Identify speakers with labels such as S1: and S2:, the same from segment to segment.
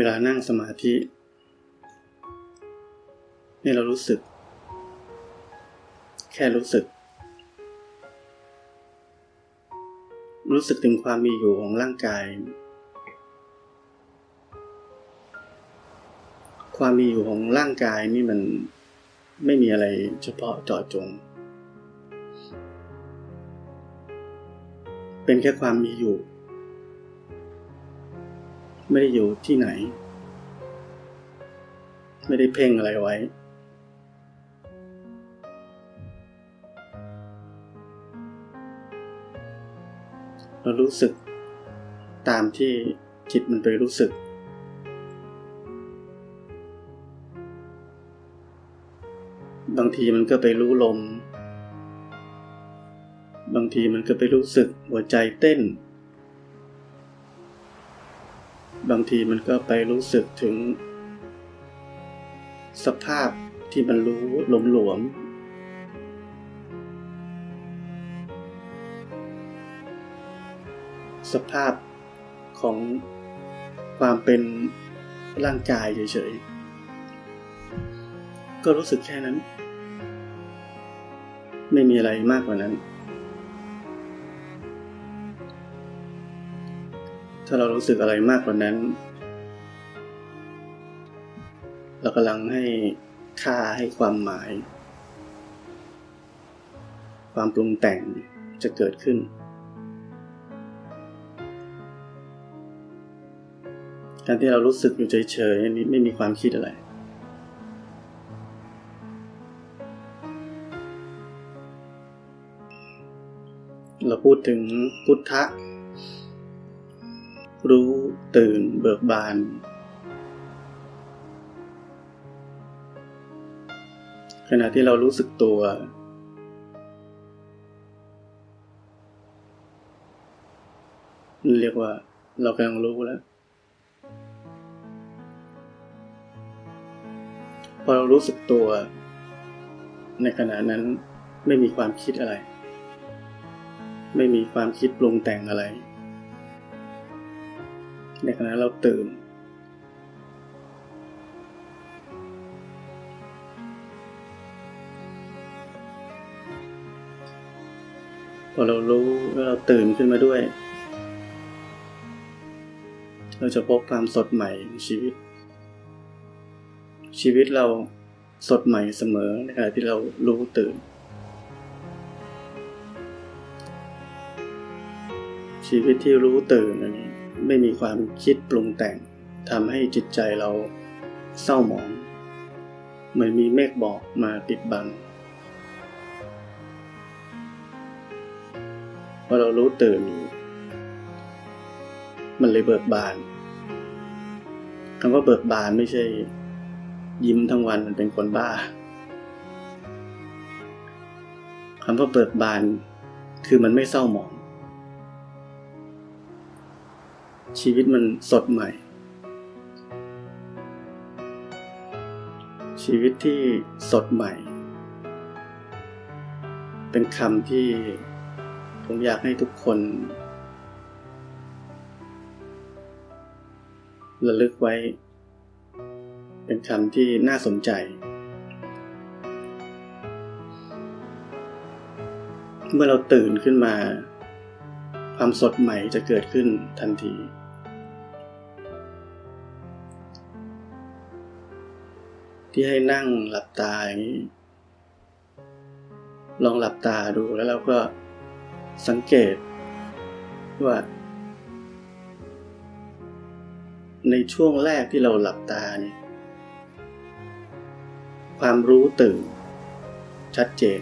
S1: เวลานั่งสมาธินี่เรารู้สึก แค่รู้สึก รู้สึกถึงความมีอยู่ของร่างกาย ความมีอยู่ของร่างกายนี่มันไม่มีอะไรเฉพาะเจาะจง เป็นแค่ความมีอยู่ ไม่ได้อยู่ที่ไหน ไม่ได้เพ่งอะไรไว้ เรารู้สึกตามที่จิตมันไปรู้สึก บางทีมันก็ไปรู้ลม บางทีมันก็ไปรู้สึกหัวใจเต้น บางทีมันก็ไปรู้สึกถึง สภาพที่มันรู้หลมหลวม สภาพของความเป็นร่างกายเฉยๆ ก็รู้สึกแค่นั้น ไม่มีอะไรมากกว่านั้น ถ้าเรารู้สึกอะไรมากกว่านั้น เรากำลังให้ค่าให้ความหมาย ความปรุงแต่งจะเกิดขึ้น การที่เรารู้สึกอยู่เฉยๆนี้ไม่มีความคิดอะไรเราพูดถึงพุทธะ รู้ตื่นเบิกบาน ขณะที่เรารู้สึกตัว เรียกว่าเรากำลังรู้แล้ว พอเรารู้สึกตัว ในขณะนั้นไม่มีความคิดอะไร ไม่มีความคิดปรุงแต่งอะไร ในขณะเราตื่น พอเรารู้ว่าเราตื่นขึ้นมาด้วย เราจะพบความสดใหม่ในชีวิต ชีวิตเราสดใหม่เสมอในขณะที่เรารู้ตื่น ชีวิตที่รู้ตื่นอันนี้ ไม่มีความคิดปรุงแต่งทำให้จิตใจเราเศร้าหมอง เหมือนมีเมฆบอกมาปิดบังพอเรารู้ตื่น มันเลยเบิกบานคำว่าเบิกบานไม่ใช่ ยิ้มทั้งวันมันเป็นคนบ้าคำว่าเบิกบานคือมันไม่เศร้าหมอง ชีวิตมันสดใหม่ ชีวิตที่สดใหม่ เป็นคำที่ผมอยากให้ทุกคนระลึกไว้ เป็นคำที่น่าสนใจ เมื่อเราตื่นขึ้นมา ความสดใหม่จะเกิดขึ้นทันที ที่ให้นั่งหลับตาอย่างนี้ ลองหลับตาดูแล้วเราก็สังเกตว่า ในช่วงแรกที่เราหลับตาเนี่ยความรู้ตื่นชัดเจน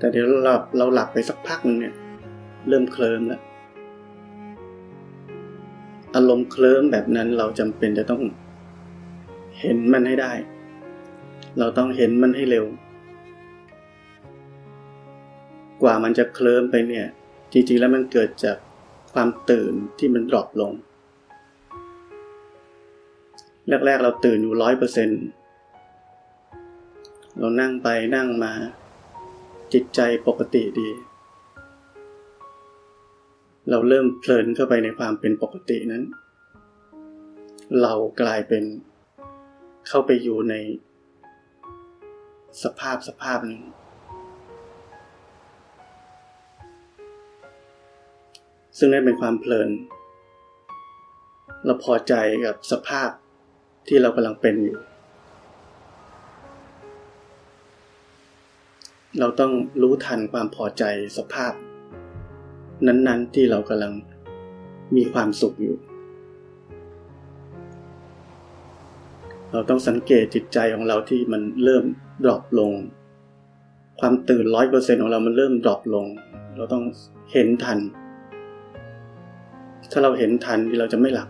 S1: แต่เดี๋ยวเราหลับเราหลับไปสักพักหนึ่งเนี่ย เริ่มเคลิ้มแล้วอารมณ์เคลิ้มแบบนั้นเราจำเป็นจะต้องเห็นมันให้ได้ เราต้องเห็นมันให้เร็ว กว่ามันจะเคลิ้มไปเนี่ย จริงๆแล้วมันเกิดจากความตื่นที่มันดรอปลง แรกๆเราตื่นอยู่ร้อยเปอร์เซ็นเรานั่งไปนั่งมา จิตใจปกติดี เราเริ่มเพลินเข้าไปในความเป็นปกตินั้น เรากลายเป็นเข้าไปอยู่ในสภาพสภาพหนึ่งซึ่งนั่นเป็นความเพลิน เราพอใจกับสภาพที่เรากำลังเป็นอยู่ เราต้องรู้ทันความพอใจสภาพ นั้นๆที่เรากำลังมีความสุขอยู่ เราต้องสังเกตจิตใจของเราที่มันเริ่ม drop ลง ความตื่นร้อยเปอร์เซ็นต์ของเรามันเริ่ม drop ลง เราต้องเห็นทัน ถ้าเราเห็นทันเราจะไม่หลับ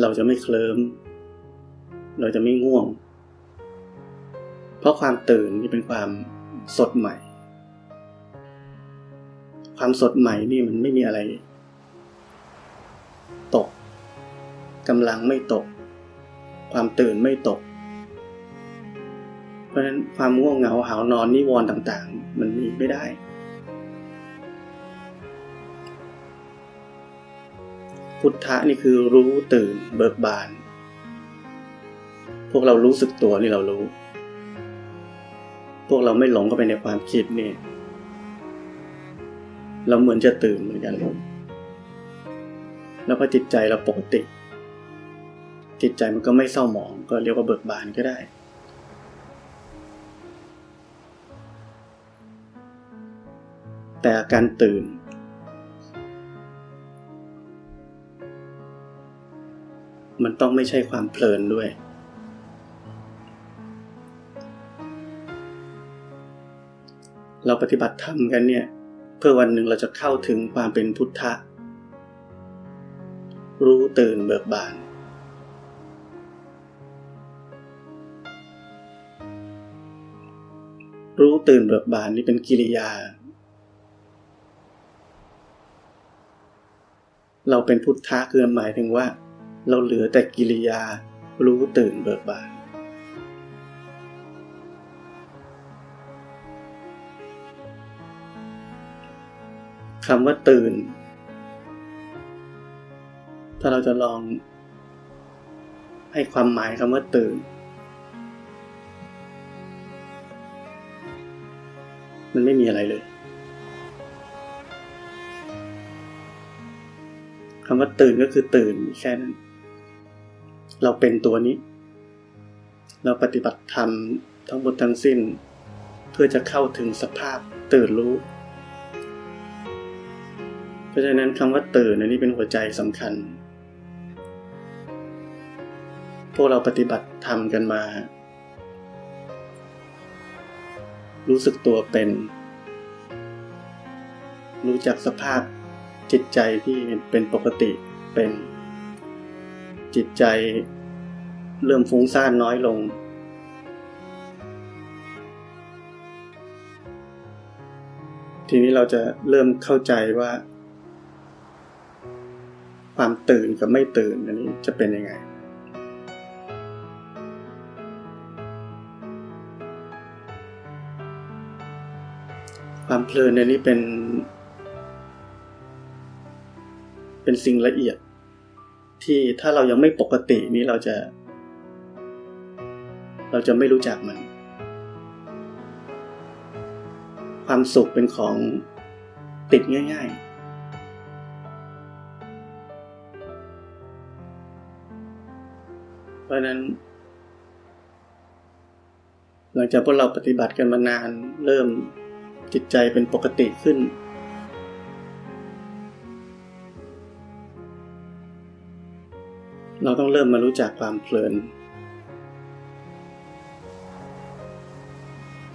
S1: เราจะไม่เคลิ้ม เราจะไม่ง่วง ราะความตื่นนี่เป็นความสดใหม่ ความสดใหม่นี่มันไม่มีอะไร ตกกำลังไม่ตก ความตื่นไม่ตก เพราะฉะนั้นความง่วงเหงาหานอนนิวรณ์ต่างๆ มันมีไม่ได้ พุทธะนี่คือรู้ตื่นเบิกบาน พวกเรารู้สึกตัวนี่เรารู้ พวกเราไม่หลงเข้าไปในความคิดนี่ เราเหมือนจะตื่นเหมือนกัน แล้วพอจิตใจเราปกติ จิตใจมันก็ไม่เศร้าหมอง ก็เรียกว่าเบิกบานก็ได้ แต่อาการตื่น มันต้องไม่ใช่ความเพลินด้วย เราปฏิบัติธรรมกันเนี่ย เพื่อวันหนึ่งเราจะเข้าถึงความเป็นพุทธะ รู้ตื่นเบิกบาน รู้ตื่นเบิกบานนี่เป็นกิริยา เราเป็นพุทธะคือหมายถึงว่า เราเหลือแต่กิริยา รู้ตื่นเบิกบาน คำว่าตื่น ถ้าเราจะลอง ให้ความหมายคำว่าตื่น มันไม่มีอะไรเลยคำว่าตื่นก็คือตื่นแค่นั้น เราเป็นตัวนี้ เราปฏิบัติธรรมทั้งหมดทั้งสิ้น เพื่อจะเข้าถึงสภาพตื่นรู้ ราะฉะนั้นคำว่าตื่นอันนี้เป็นหัวใจสำคัญ พวกเราปฏิบัติธรรมกันมา รู้สึกตัวเป็น รู้จักสภาพจิตใจที่เป็นปกติเป็น จิตใจเริ่มฟุ้งซ่านน้อยลง ทีนี้เราจะเริ่มเข้าใจว่า ความตื่นกับไม่ตื่นอันนี้จะเป็นยังไง ความเพลินในนี้เป็น เป็นสิ่งละเอียด ที่ถ้าเรายังไม่ปกตินี้เราจะ เราจะไม่รู้จักมัน ความสุขเป็นของติดง่าย ๆ เพราะนั้น หลังจากพวกเราปฏิบัติกันมานาน เริ่มจิตใจเป็นปกติขึ้น เราต้องเริ่มมารู้จักความเพลิน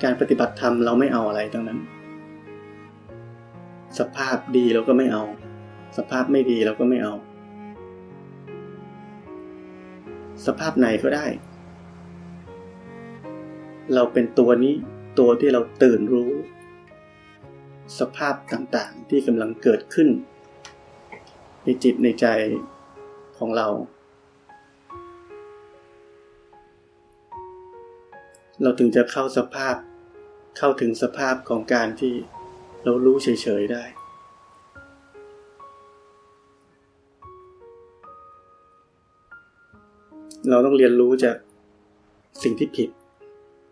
S1: การปฏิบัติธรรมเราไม่เอาอะไรทั้งนั้น สภาพดีเราก็ไม่เอา สภาพไม่ดีเราก็ไม่เอา สภาพไหนก็ได้ เราเป็นตัวนี้ตัวที่เราตื่นรู้ สภาพต่างๆที่กำลังเกิดขึ้น ในจิตในใจของเรา เราถึงจะเข้าสภาพเข้าถึงสภาพของการที่เรารู้เฉยๆได้ เราต้องเรียนรู้จากสิ่งที่ผิด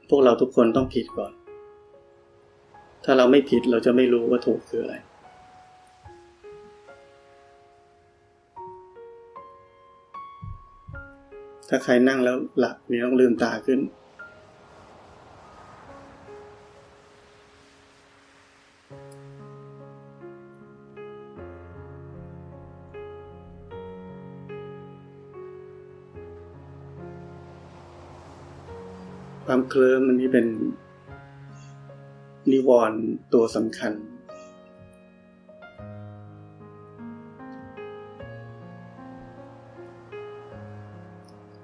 S1: พวกเราทุกคนต้องผิดก่อน ถ้าเราไม่ผิดเราจะไม่รู้ว่าถูกคืออะไร ถ้าใครนั่งแล้วหลับนี่ต้องลืมตาขึ้น ความเคลิ้มอันนี้เป็นนิวรณ์ตัวสำคัญ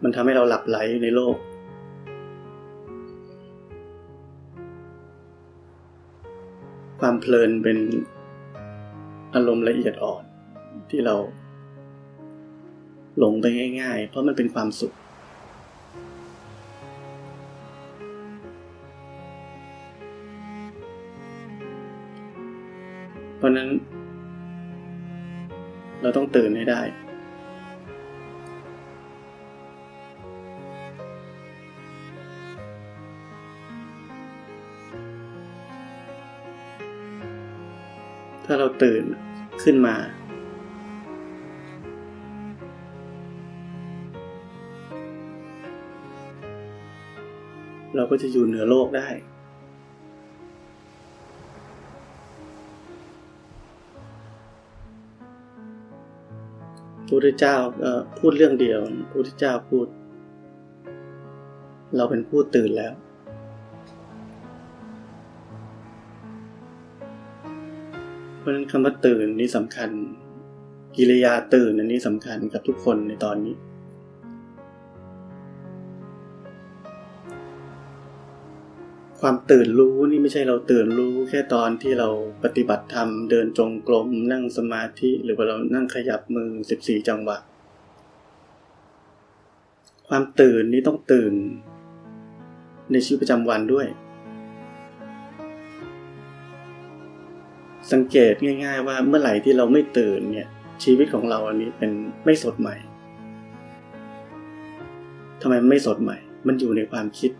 S1: มันทำให้เราหลับไหลในโลก ความเพลินเป็นอารมณ์ละเอียดอ่อนที่เราหลงไปง่าย ๆ เพราะมันเป็นความสุข ราะนั้น เราต้องตื่นให้ได้ ถ้าเราตื่นขึ้นมา เราก็จะอยู่เหนือโลกได้ พุทธเจ้าพูดเรื่องเดียวพระพุทธเจ้าพูด เราเป็นผู้ตื่นแล้ว เพราะฉะนั้นคำว่าตื่นนี่สำคัญ กิริยาตื่นอันนี้สำคัญกับทุกคนในตอนนี้ ความตื่นรู้นี่ไม่ใช่เราตื่นรู้ แค่ตอนที่เราปฏิบัติธรรมเดินจงกรมนั่งสมาธิ หรือว่าเรานั่งขยับมือสิบสี่จังหวะ ความตื่นนี้ต้องตื่น ในชีวิตประจำวันด้วย สังเกตง่าย ๆ ว่าเมื่อไหร่ที่เราไม่ตื่นเนี่ยชีวิตของเราอันนี้เป็นไม่สดใหม่ทำไมไม่สดใหม่ มันอยู่ในความคิด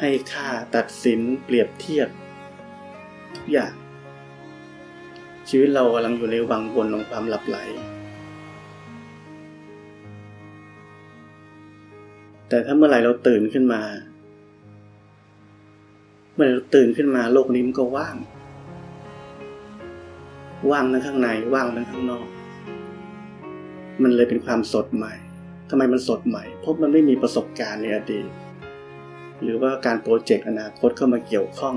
S1: ให้ค่าตัดสินเปรียบเทียบ ทุกอย่าง ชีวิตเรากำลังอยู่ในวังวนของความหลับไหล แต่ถ้าเมื่อไหร่เราตื่นขึ้นมา เมื่อเราตื่นขึ้นมาโลกนี้มันก็ว่าง ว่างทั้งข้างในว่างทั้งข้างนอก มันเลยเป็นความสดใหม่ทำไมมันสดใหม่ เพราะมันไม่มีประสบการณ์ในอดีต หรือว่าการโปรเจกต์อนาคตเข้ามาเกี่ยวข้อง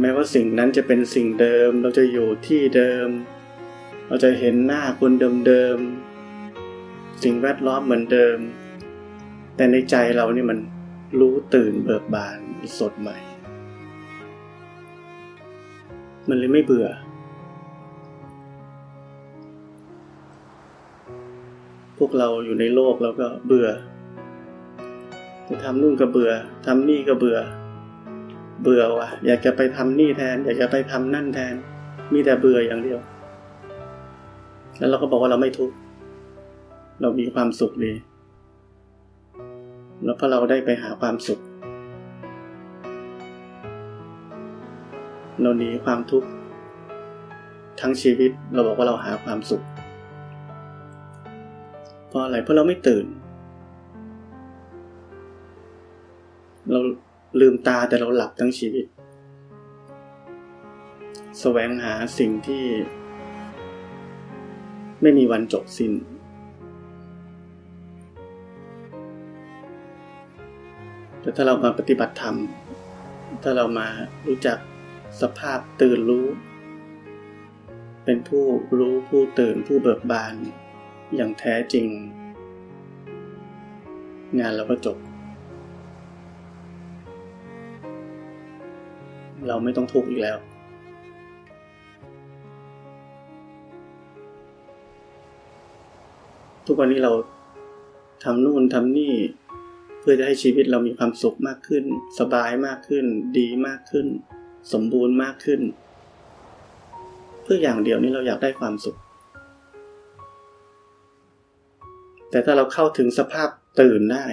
S1: แม้ว่าสิ่งนั้นจะเป็นสิ่งเดิม เราจะอยู่ที่เดิม เราจะเห็นหน้าคนเดิมๆสิ่งแวดล้อมเหมือนเดิม แต่ในใจเรานี่มันรู้ตื่นเบิกบานสดใหม่ มันเลยไม่เบื่อ พวกเราอยู่ในโลกเราก็เบื่อ จะทำนู่นก็เบื่อทำนี่ก็เบื่อ เบื่อว่ะ อยากจะไปทำนี่แทน อยากจะไปทำนั่นแทน มีแต่เบื่ออย่างเดียว แล้วเราก็บอกว่าเราไม่ทุกข์เรามีความสุขดี แล้วพอเราได้ไปหาความสุข เราหนีความทุกข์ทั้งชีวิตเราบอกว่าเราหาความสุข เพราะอะไรเพราะเราไม่ตื่น เราลืมตาแต่เราหลับทั้งชีวิตแสวงหาสิ่งที่ ไม่มีวันจบสิ้น แต่ถ้าเรามาปฏิบัติธรรม ถ้าเรามารู้จักสภาพตื่นรู้ เป็นผู้รู้ผู้ตื่นผู้เบิกบาน อย่างแท้จริง งานเราก็จบ เราไม่ต้องทุกข์อีกแล้ว ทุกวันนี้เราทำนู่นทำนี่ เพื่อจะให้ชีวิตเรามีความสุขมากขึ้น สบายมากขึ้น ดีมากขึ้น สมบูรณ์มากขึ้น เพื่ออย่างเดียวนี้เราอยากได้ความสุข แต่ถ้าเราเข้าถึงสภาพตื่นได้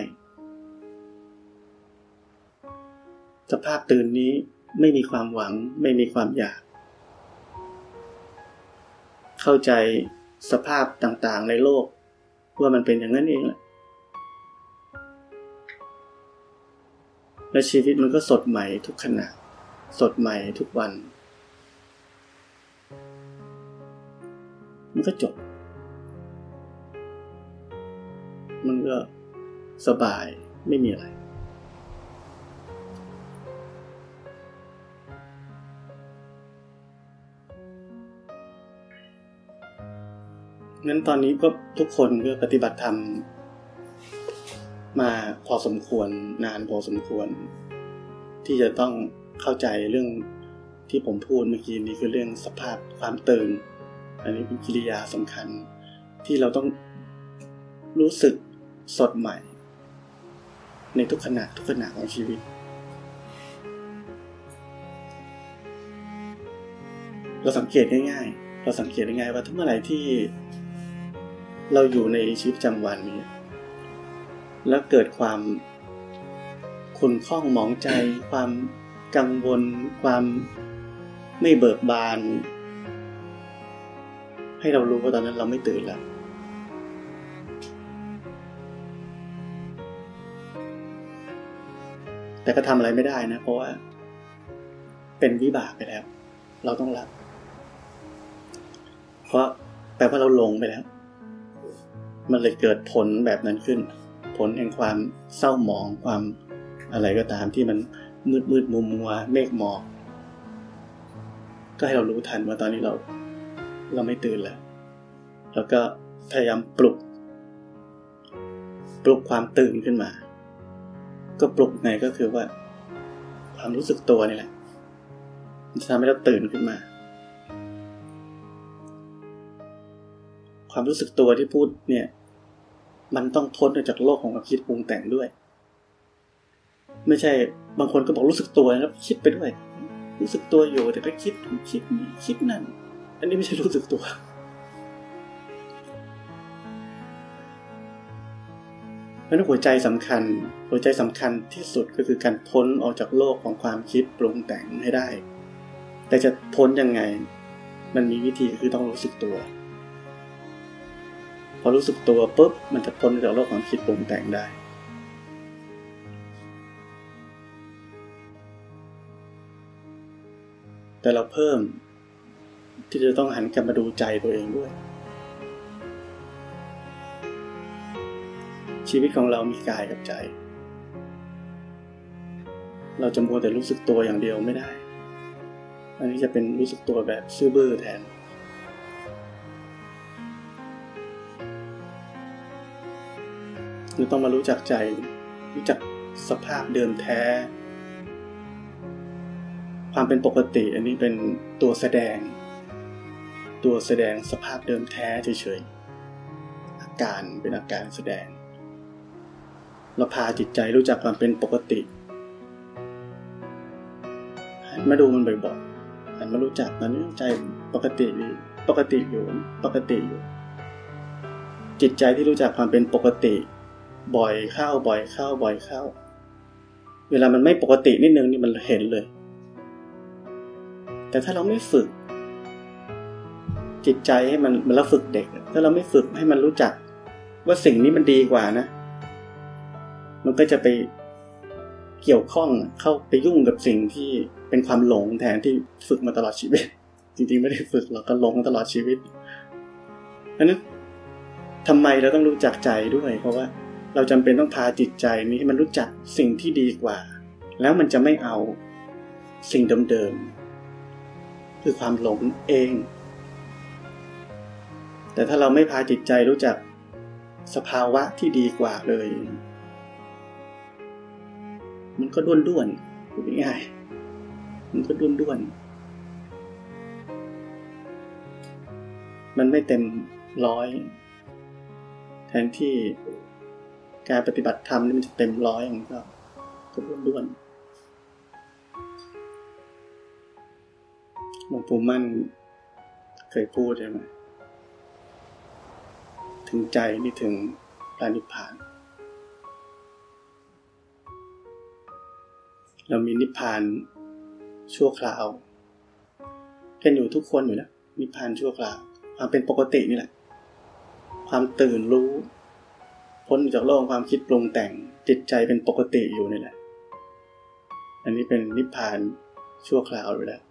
S1: สภาพตื่นนี้ ไม่มีความหวัง ไม่มีความอยาก เข้าใจสภาพต่างๆในโลก ว่ามันเป็นอย่างนั้นเองแหละและชีวิตมันก็สดใหม่ทุกขณะ สดใหม่ทุกวัน มันก็จบ มันก็สบายไม่มีอะไร งั้นตอนนี้ก็ทุกคนก็ปฏิบัติธรรมมาพอสมควรนานพอสมควร ที่จะต้องเข้าใจเรื่องที่ผมพูดเมื่อกี้นี้คือเรื่องสภาพความตื่น อันนี้เป็นกิริยาสำคัญที่เราต้องรู้สึกสดใหม่ ในทุกขณะทุกขณะของชีวิตเราสังเกตง่ายๆ เราสังเกตง่ายๆว่าทุกเมื่อไหร่ที่ เราอยู่ในชีวิตประจำวันนี้ แล้วเกิดความขุนข้องหมองใจ ความกังวล ความไม่เบิกบาน ให้เรารู้ว่าตอนนั้นเราไม่ตื่นแล้วแต่ก็ทำอะไรไม่ได้นะ เพราะว่า เป็นวิบากไปแล้ว เราต้องรับ เพราะแปลว่าเราลงไปแล้ว มันเลยเกิดผลแบบนั้นขึ้น ผลแห่งความเศร้าหมองความอะไรก็ตามที่มันมืดมืดมัวมัวเมฆหมอกก็ให้เรารู้ทันว่าตอนนี้เรา เราไม่ตื่นแล้ว แล้วก็พยายามปลุก ปลุกความตื่นขึ้นมา ก็ปลุกไงก็คือว่า ความรู้สึกตัวนี่แหละจะทำให้เราตื่นขึ้นมา ความรู้สึกตัวที่พูดเนี่ย มันต้องพ้นจากโลกของความคิดปรุงแต่งด้วย ไม่ใช่บางคนก็บอกรู้สึกตัวแล้วคิดไปด้วย รู้สึกตัวอยู่แต่ก็คิดคิดนี่คิดนั่น อันนี้ไม่ใช่รู้สึกตัว เพราะนั้นหัวใจสำคัญ หัวใจสำคัญที่สุดก็คือการพ้นออกจากโลกของความคิดปรุงแต่งให้ได้ แต่จะพ้นยังไง มันมีวิธีคือต้องรู้สึกตัว พอรู้สึกตัวปุ๊บมันจะพ้นจากโลกความคิดปรุงแต่งได้ แต่เราเพิ่มที่จะต้องหันกลับมาดูใจตัวเองด้วย ชีวิตของเรามีกายกับใจ เราจะมัวแต่รู้สึกตัวอย่างเดียวไม่ได้ อันนี้จะเป็นรู้สึกตัวแบบซื่อบื้อแทน คือต้องมารู้จักใจ รู้จักสภาพเดิมแท้ ความเป็นปกติอันนี้เป็นตัวแสดง ตัวแสดงสภาพเดิมแท้เฉยๆอาการเป็นอาการแสดง เราพาจิตใจรู้จักความเป็นปกติหันมาดูมันบ่อยๆหันมารู้จักมันใจปกติปกติอยู่ปกติอยู่ จิตใจที่รู้จักความเป็นปกติ บ่อยเข้าบ่อยเข้าบ่อยเข้า เวลามันไม่ปกตินิดนึงนี่มันเห็นเลย แต่ถ้าเราไม่ฝึก จิตใจให้มันมันเราฝึกเด็ก ถ้าเราไม่ฝึกให้มันรู้จัก ว่าสิ่งนี้มันดีกว่านะ มันก็จะไปเกี่ยวข้องเข้าไปยุ่งกับสิ่งที่เป็นความหลงแทนที่ฝึกมาตลอดชีวิต จริงๆไม่ได้ฝึกเราก็หลงตลอดชีวิตอันนั้นทำไมเราต้องรู้จักใจด้วย เพราะว่า เราจำเป็นต้องพาจิตใจนี้ให้มันรู้จักสิ่งที่ดีกว่า แล้วมันจะไม่เอาสิ่งเดิมๆคือความหลงเอง แต่ถ้าเราไม่พาจิตใจรู้จักสภาวะที่ดีกว่าเลย มันก็ด้วนด้วนพูดง่ายมันก็ด้วนด้วนมันไม่เต็มร้อย แทนที่ การปฏิบัติธรรมนี่มันจะเต็มร้อยอย่างก็ก็ด้วนหลวงปู่มั่นเคยพูดใช่ไหมถึงใจนี่ถึงพระนิพพาน เรามีนิพพานชั่วคราวกันอยู่ทุกคนอยู่แล้วนิพพานชั่วคราวความเป็นปกตินี่แหละ ความตื่นรู้ พ้นจากโลกความคิดปรุงแต่งจิตใจเป็นปกติอยู่นี่แหละ อันนี้เป็นนิพพานชั่วคราวอยู่แล้ว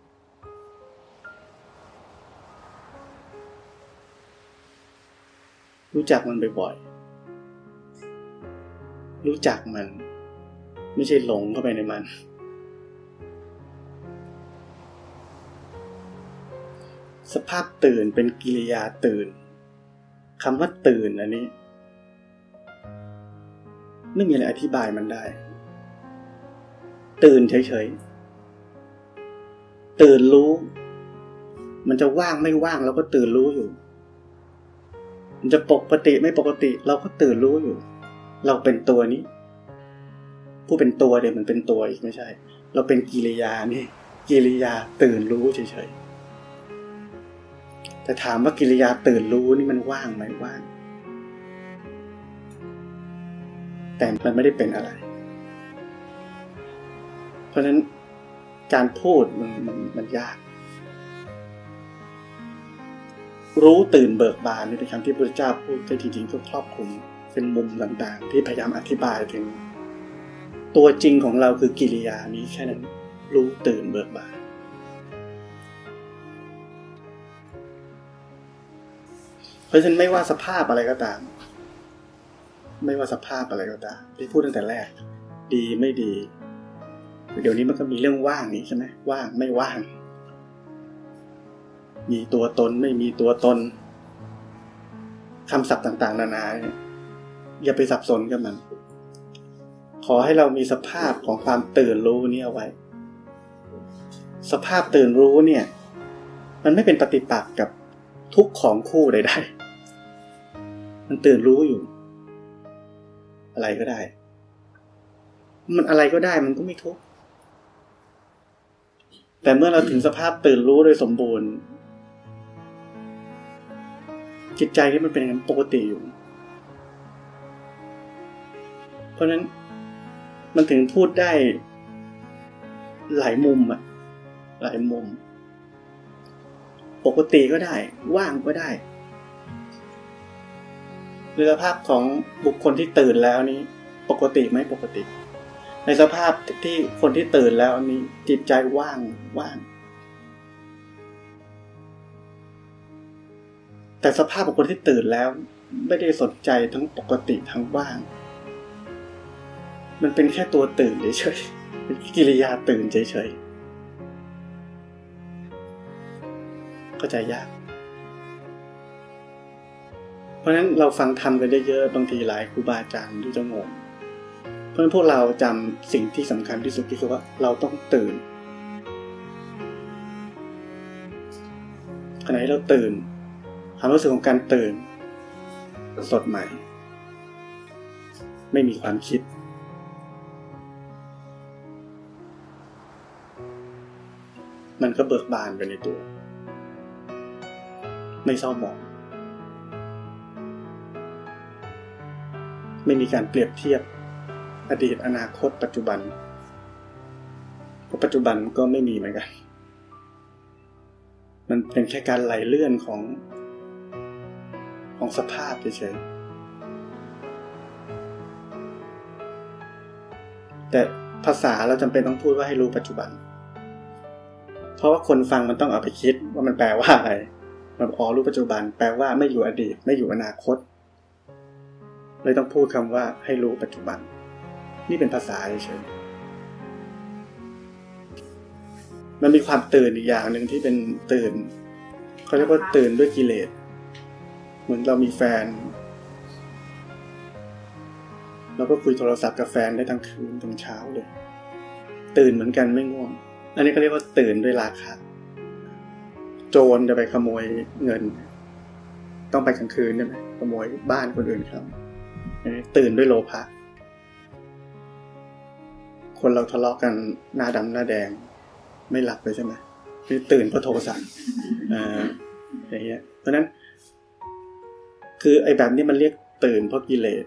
S1: รู้จักมันบ่อยๆ รู้จักมัน ไม่ใช่หลงเข้าไปในมัน สภาพตื่นเป็นกิริยาตื่นคำว่าตื่นอันนี้ ไม่มีอะไรอธิบายมันได้ ตื่นเฉยๆ ตื่นรู้ มันจะว่างไม่ว่างเราก็ตื่นรู้อยู่ มันจะปกติไม่ปกติ เราก็ตื่นรู้อยู่ เราเป็นตัวนี้ ผู้เป็นตัวเดี๋ยวมันเป็นตัวอีกไม่ใช่ เราเป็นกิริยานี่ กิริยาตื่นรู้เฉยๆแต่ถามว่ากิริยาตื่นรู้นี่มันว่างไหมว่าง แต่มันไม่ได้เป็นอะไร เพราะฉะนั้นการพูดมันมันมันยาก รู้ตื่นเบิกบานนี่เป็นคำที่พระเจ้าพูดแต่จริงๆก็ครอบคลุมเป็นมุมต่างๆ ที่พยายามอธิบายถึง ตัวจริงของเราคือกิริยานี้แค่นั้น รู้ตื่นเบิกบานเพราะฉะนั้นไม่ว่าสภาพอะไรก็ตาม ไม่ว่าสภาพอะไรก็ตามที่พูดตั้งแต่แรก ดีไม่ดี เดี๋ยวนี้มันก็มีเรื่องว่างนี่ใช่ไหมว่างไม่ว่าง มีตัวตนไม่มีตัวตนคำศัพท์ต่าง ๆ นานาอย่าไปสับสนกับมัน ขอให้เรามีสภาพของความตื่นรู้นี่เอาไว้ สภาพตื่นรู้เนี่ย มันไม่เป็นปฏิปักษ์กับทุกของคู่ใดๆมันตื่นรู้อยู่ อะไรก็ได้ มันอะไรก็ได้มันก็ไม่ทุกข์แต่เมื่อเราถึงสภาพตื่นรู้โดยสมบูรณ์ จิตใจที่มันเป็นอย่างปกติอยู่ เพราะนั้นมันถึงพูดได้หลายมุมอะหลายมุม ปกติก็ได้ ว่างก็ได้ ในสภาพของบุคคลที่ตื่นแล้วนี้ปกติไหมปกติ ในสภาพที่คนที่ตื่นแล้วนี้จิตใจว่างว่าง แต่สภาพของคนที่ตื่นแล้ว ไม่ได้สนใจทั้งปกติทั้งว่าง มันเป็นแค่ตัวตื่นเฉยๆเป็นกิริยาตื่นเฉยๆก็ใจยาก เพราะฉะนั้นเราฟังทำกันเยอะๆบางทีหลายครูบาอาจารย์ที่จะงงเพราะฉะนั้นพวกเราจำสิ่งที่สำคัญที่สุดที่คือว่าเราต้องตื่นขณะที่เราตื่นความรู้สึกของการตื่น สดใหม่ ไม่มีความคิด มันก็เบิกบานไปในตัว ไม่เศร้าหมอง ไม่มีการเปรียบเทียบอดีตอนาคต ปัจจุบันเพราะปัจจุบันก็ไม่มีเหมือนกัน มันเป็นแค่การไหลเลื่อนของของสภาพเฉยๆแต่ภาษาเราจำเป็นต้องพูดว่าให้รู้ปัจจุบัน เพราะว่าคนฟังมันต้องเอาไปคิดว่ามันแปลว่าอะไรมันอ๋อรู้ปัจจุบัน แปลว่าไม่อยู่อดีต ไม่อยู่อนาคต เลยต้องพูดคำว่าให้รู้ปัจจุบัน นี่เป็นภาษาเฉยมันมีความตื่นอีกอย่างหนึ่งที่เป็นตื่นเขาเรียกว่าตื่นด้วยกิเลส เหมือนเรามีแฟน เราก็คุยโทรศัพท์กับแฟนได้ทั้งคืนถึงเช้าเลย ตื่นเหมือนกันไม่ง่วง อันนี้เขาเรียกว่าตื่นด้วยราคะโจรจะไปขโมยเงิน ต้องไปกลางคืนใช่ไหมขโมยบ้านคนอื่นครับ ตื่นด้วยโลภะคนเราทะเลาะกันหน้าดำหน้าแดง ไม่หลับเลยใช่ไหมคือตื่นเพราะโทสะอ่าอย่างเงี้ยเพราะนั้น คือไอ้แบบนี้มันเรียกตื่นเพราะกิเลส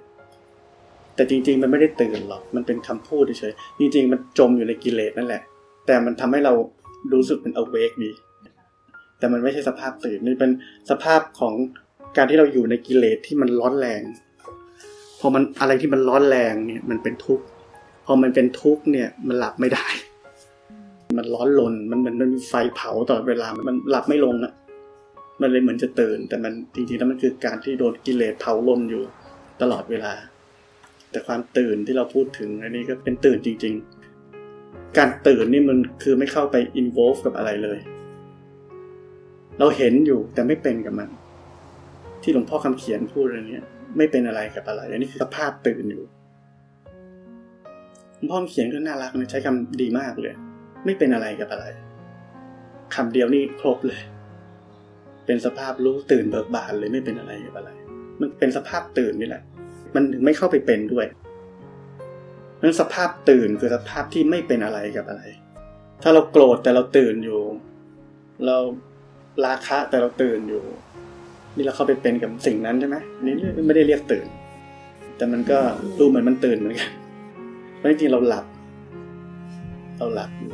S1: แต่จริง ๆ มันไม่ได้ตื่นหรอก มันเป็นคำพูดเฉยๆจริง ๆ มันจมอยู่ในกิเลสนั่นแหละ แต่มันทำให้เรารู้สึกเป็น awake ดี แต่มันไม่ใช่สภาพตื่นนี่เป็นสภาพของการที่เราอยู่ในกิเลสที่มันร้อนแรง อมันอะไรที่มันร้อนแรงเนี่ยมันเป็นทุกข์พอมันเป็นทุกข์เนี่ยมันหลับไม่ได้ มันร้อนลนมันมันมันมีไฟเผาตลอดเวลามันหลับไม่ลงอะมันเลยเหมือนจะตื่น แต่มันจริงๆแล้วมันคือการที่โดนกิเลสเผาลนอยู่ตลอดเวลา แต่ความตื่นที่เราพูดถึงอันนี้ก็เป็นตื่นจริง ๆ การตื่นนี่มันคือไม่เข้าไป involve กับอะไรเลย เราเห็นอยู่แต่ไม่เป็นกับมัน ที่หลวงพ่อคำเขียนพูดอะไรเนี้ย ไม่เป็นอะไรกับอะไรอันนี้คือสภาพตื่นอยู่พ่อเขียนก็น่ารักนะใช้คำดีมากเลย ไม่เป็นอะไรกับอะไรคำเดียวนี่ครบเลย เป็นสภาพรู้ตื่นเบิกบานเลยไม่เป็นอะไรกับอะไร มันเป็นสภาพตื่นนี่แหละ มันถึงไม่เข้าไปเป็นด้วยนั้นสภาพตื่นคือสภาพที่ไม่เป็นอะไรกับอะไร ถ้าเราโกรธแต่เราตื่นอยู่ เราราคะแต่เราตื่นอยู่ นี่เราเข้าไปเป็นกับสิ่งนั้นใช่ไหมนี่ไม่ได้เรียกตื่น แต่มันก็ดูเหมือนมันตื่นเหมือนกันเพราะจริงๆเราหลับ เราหลับอยู่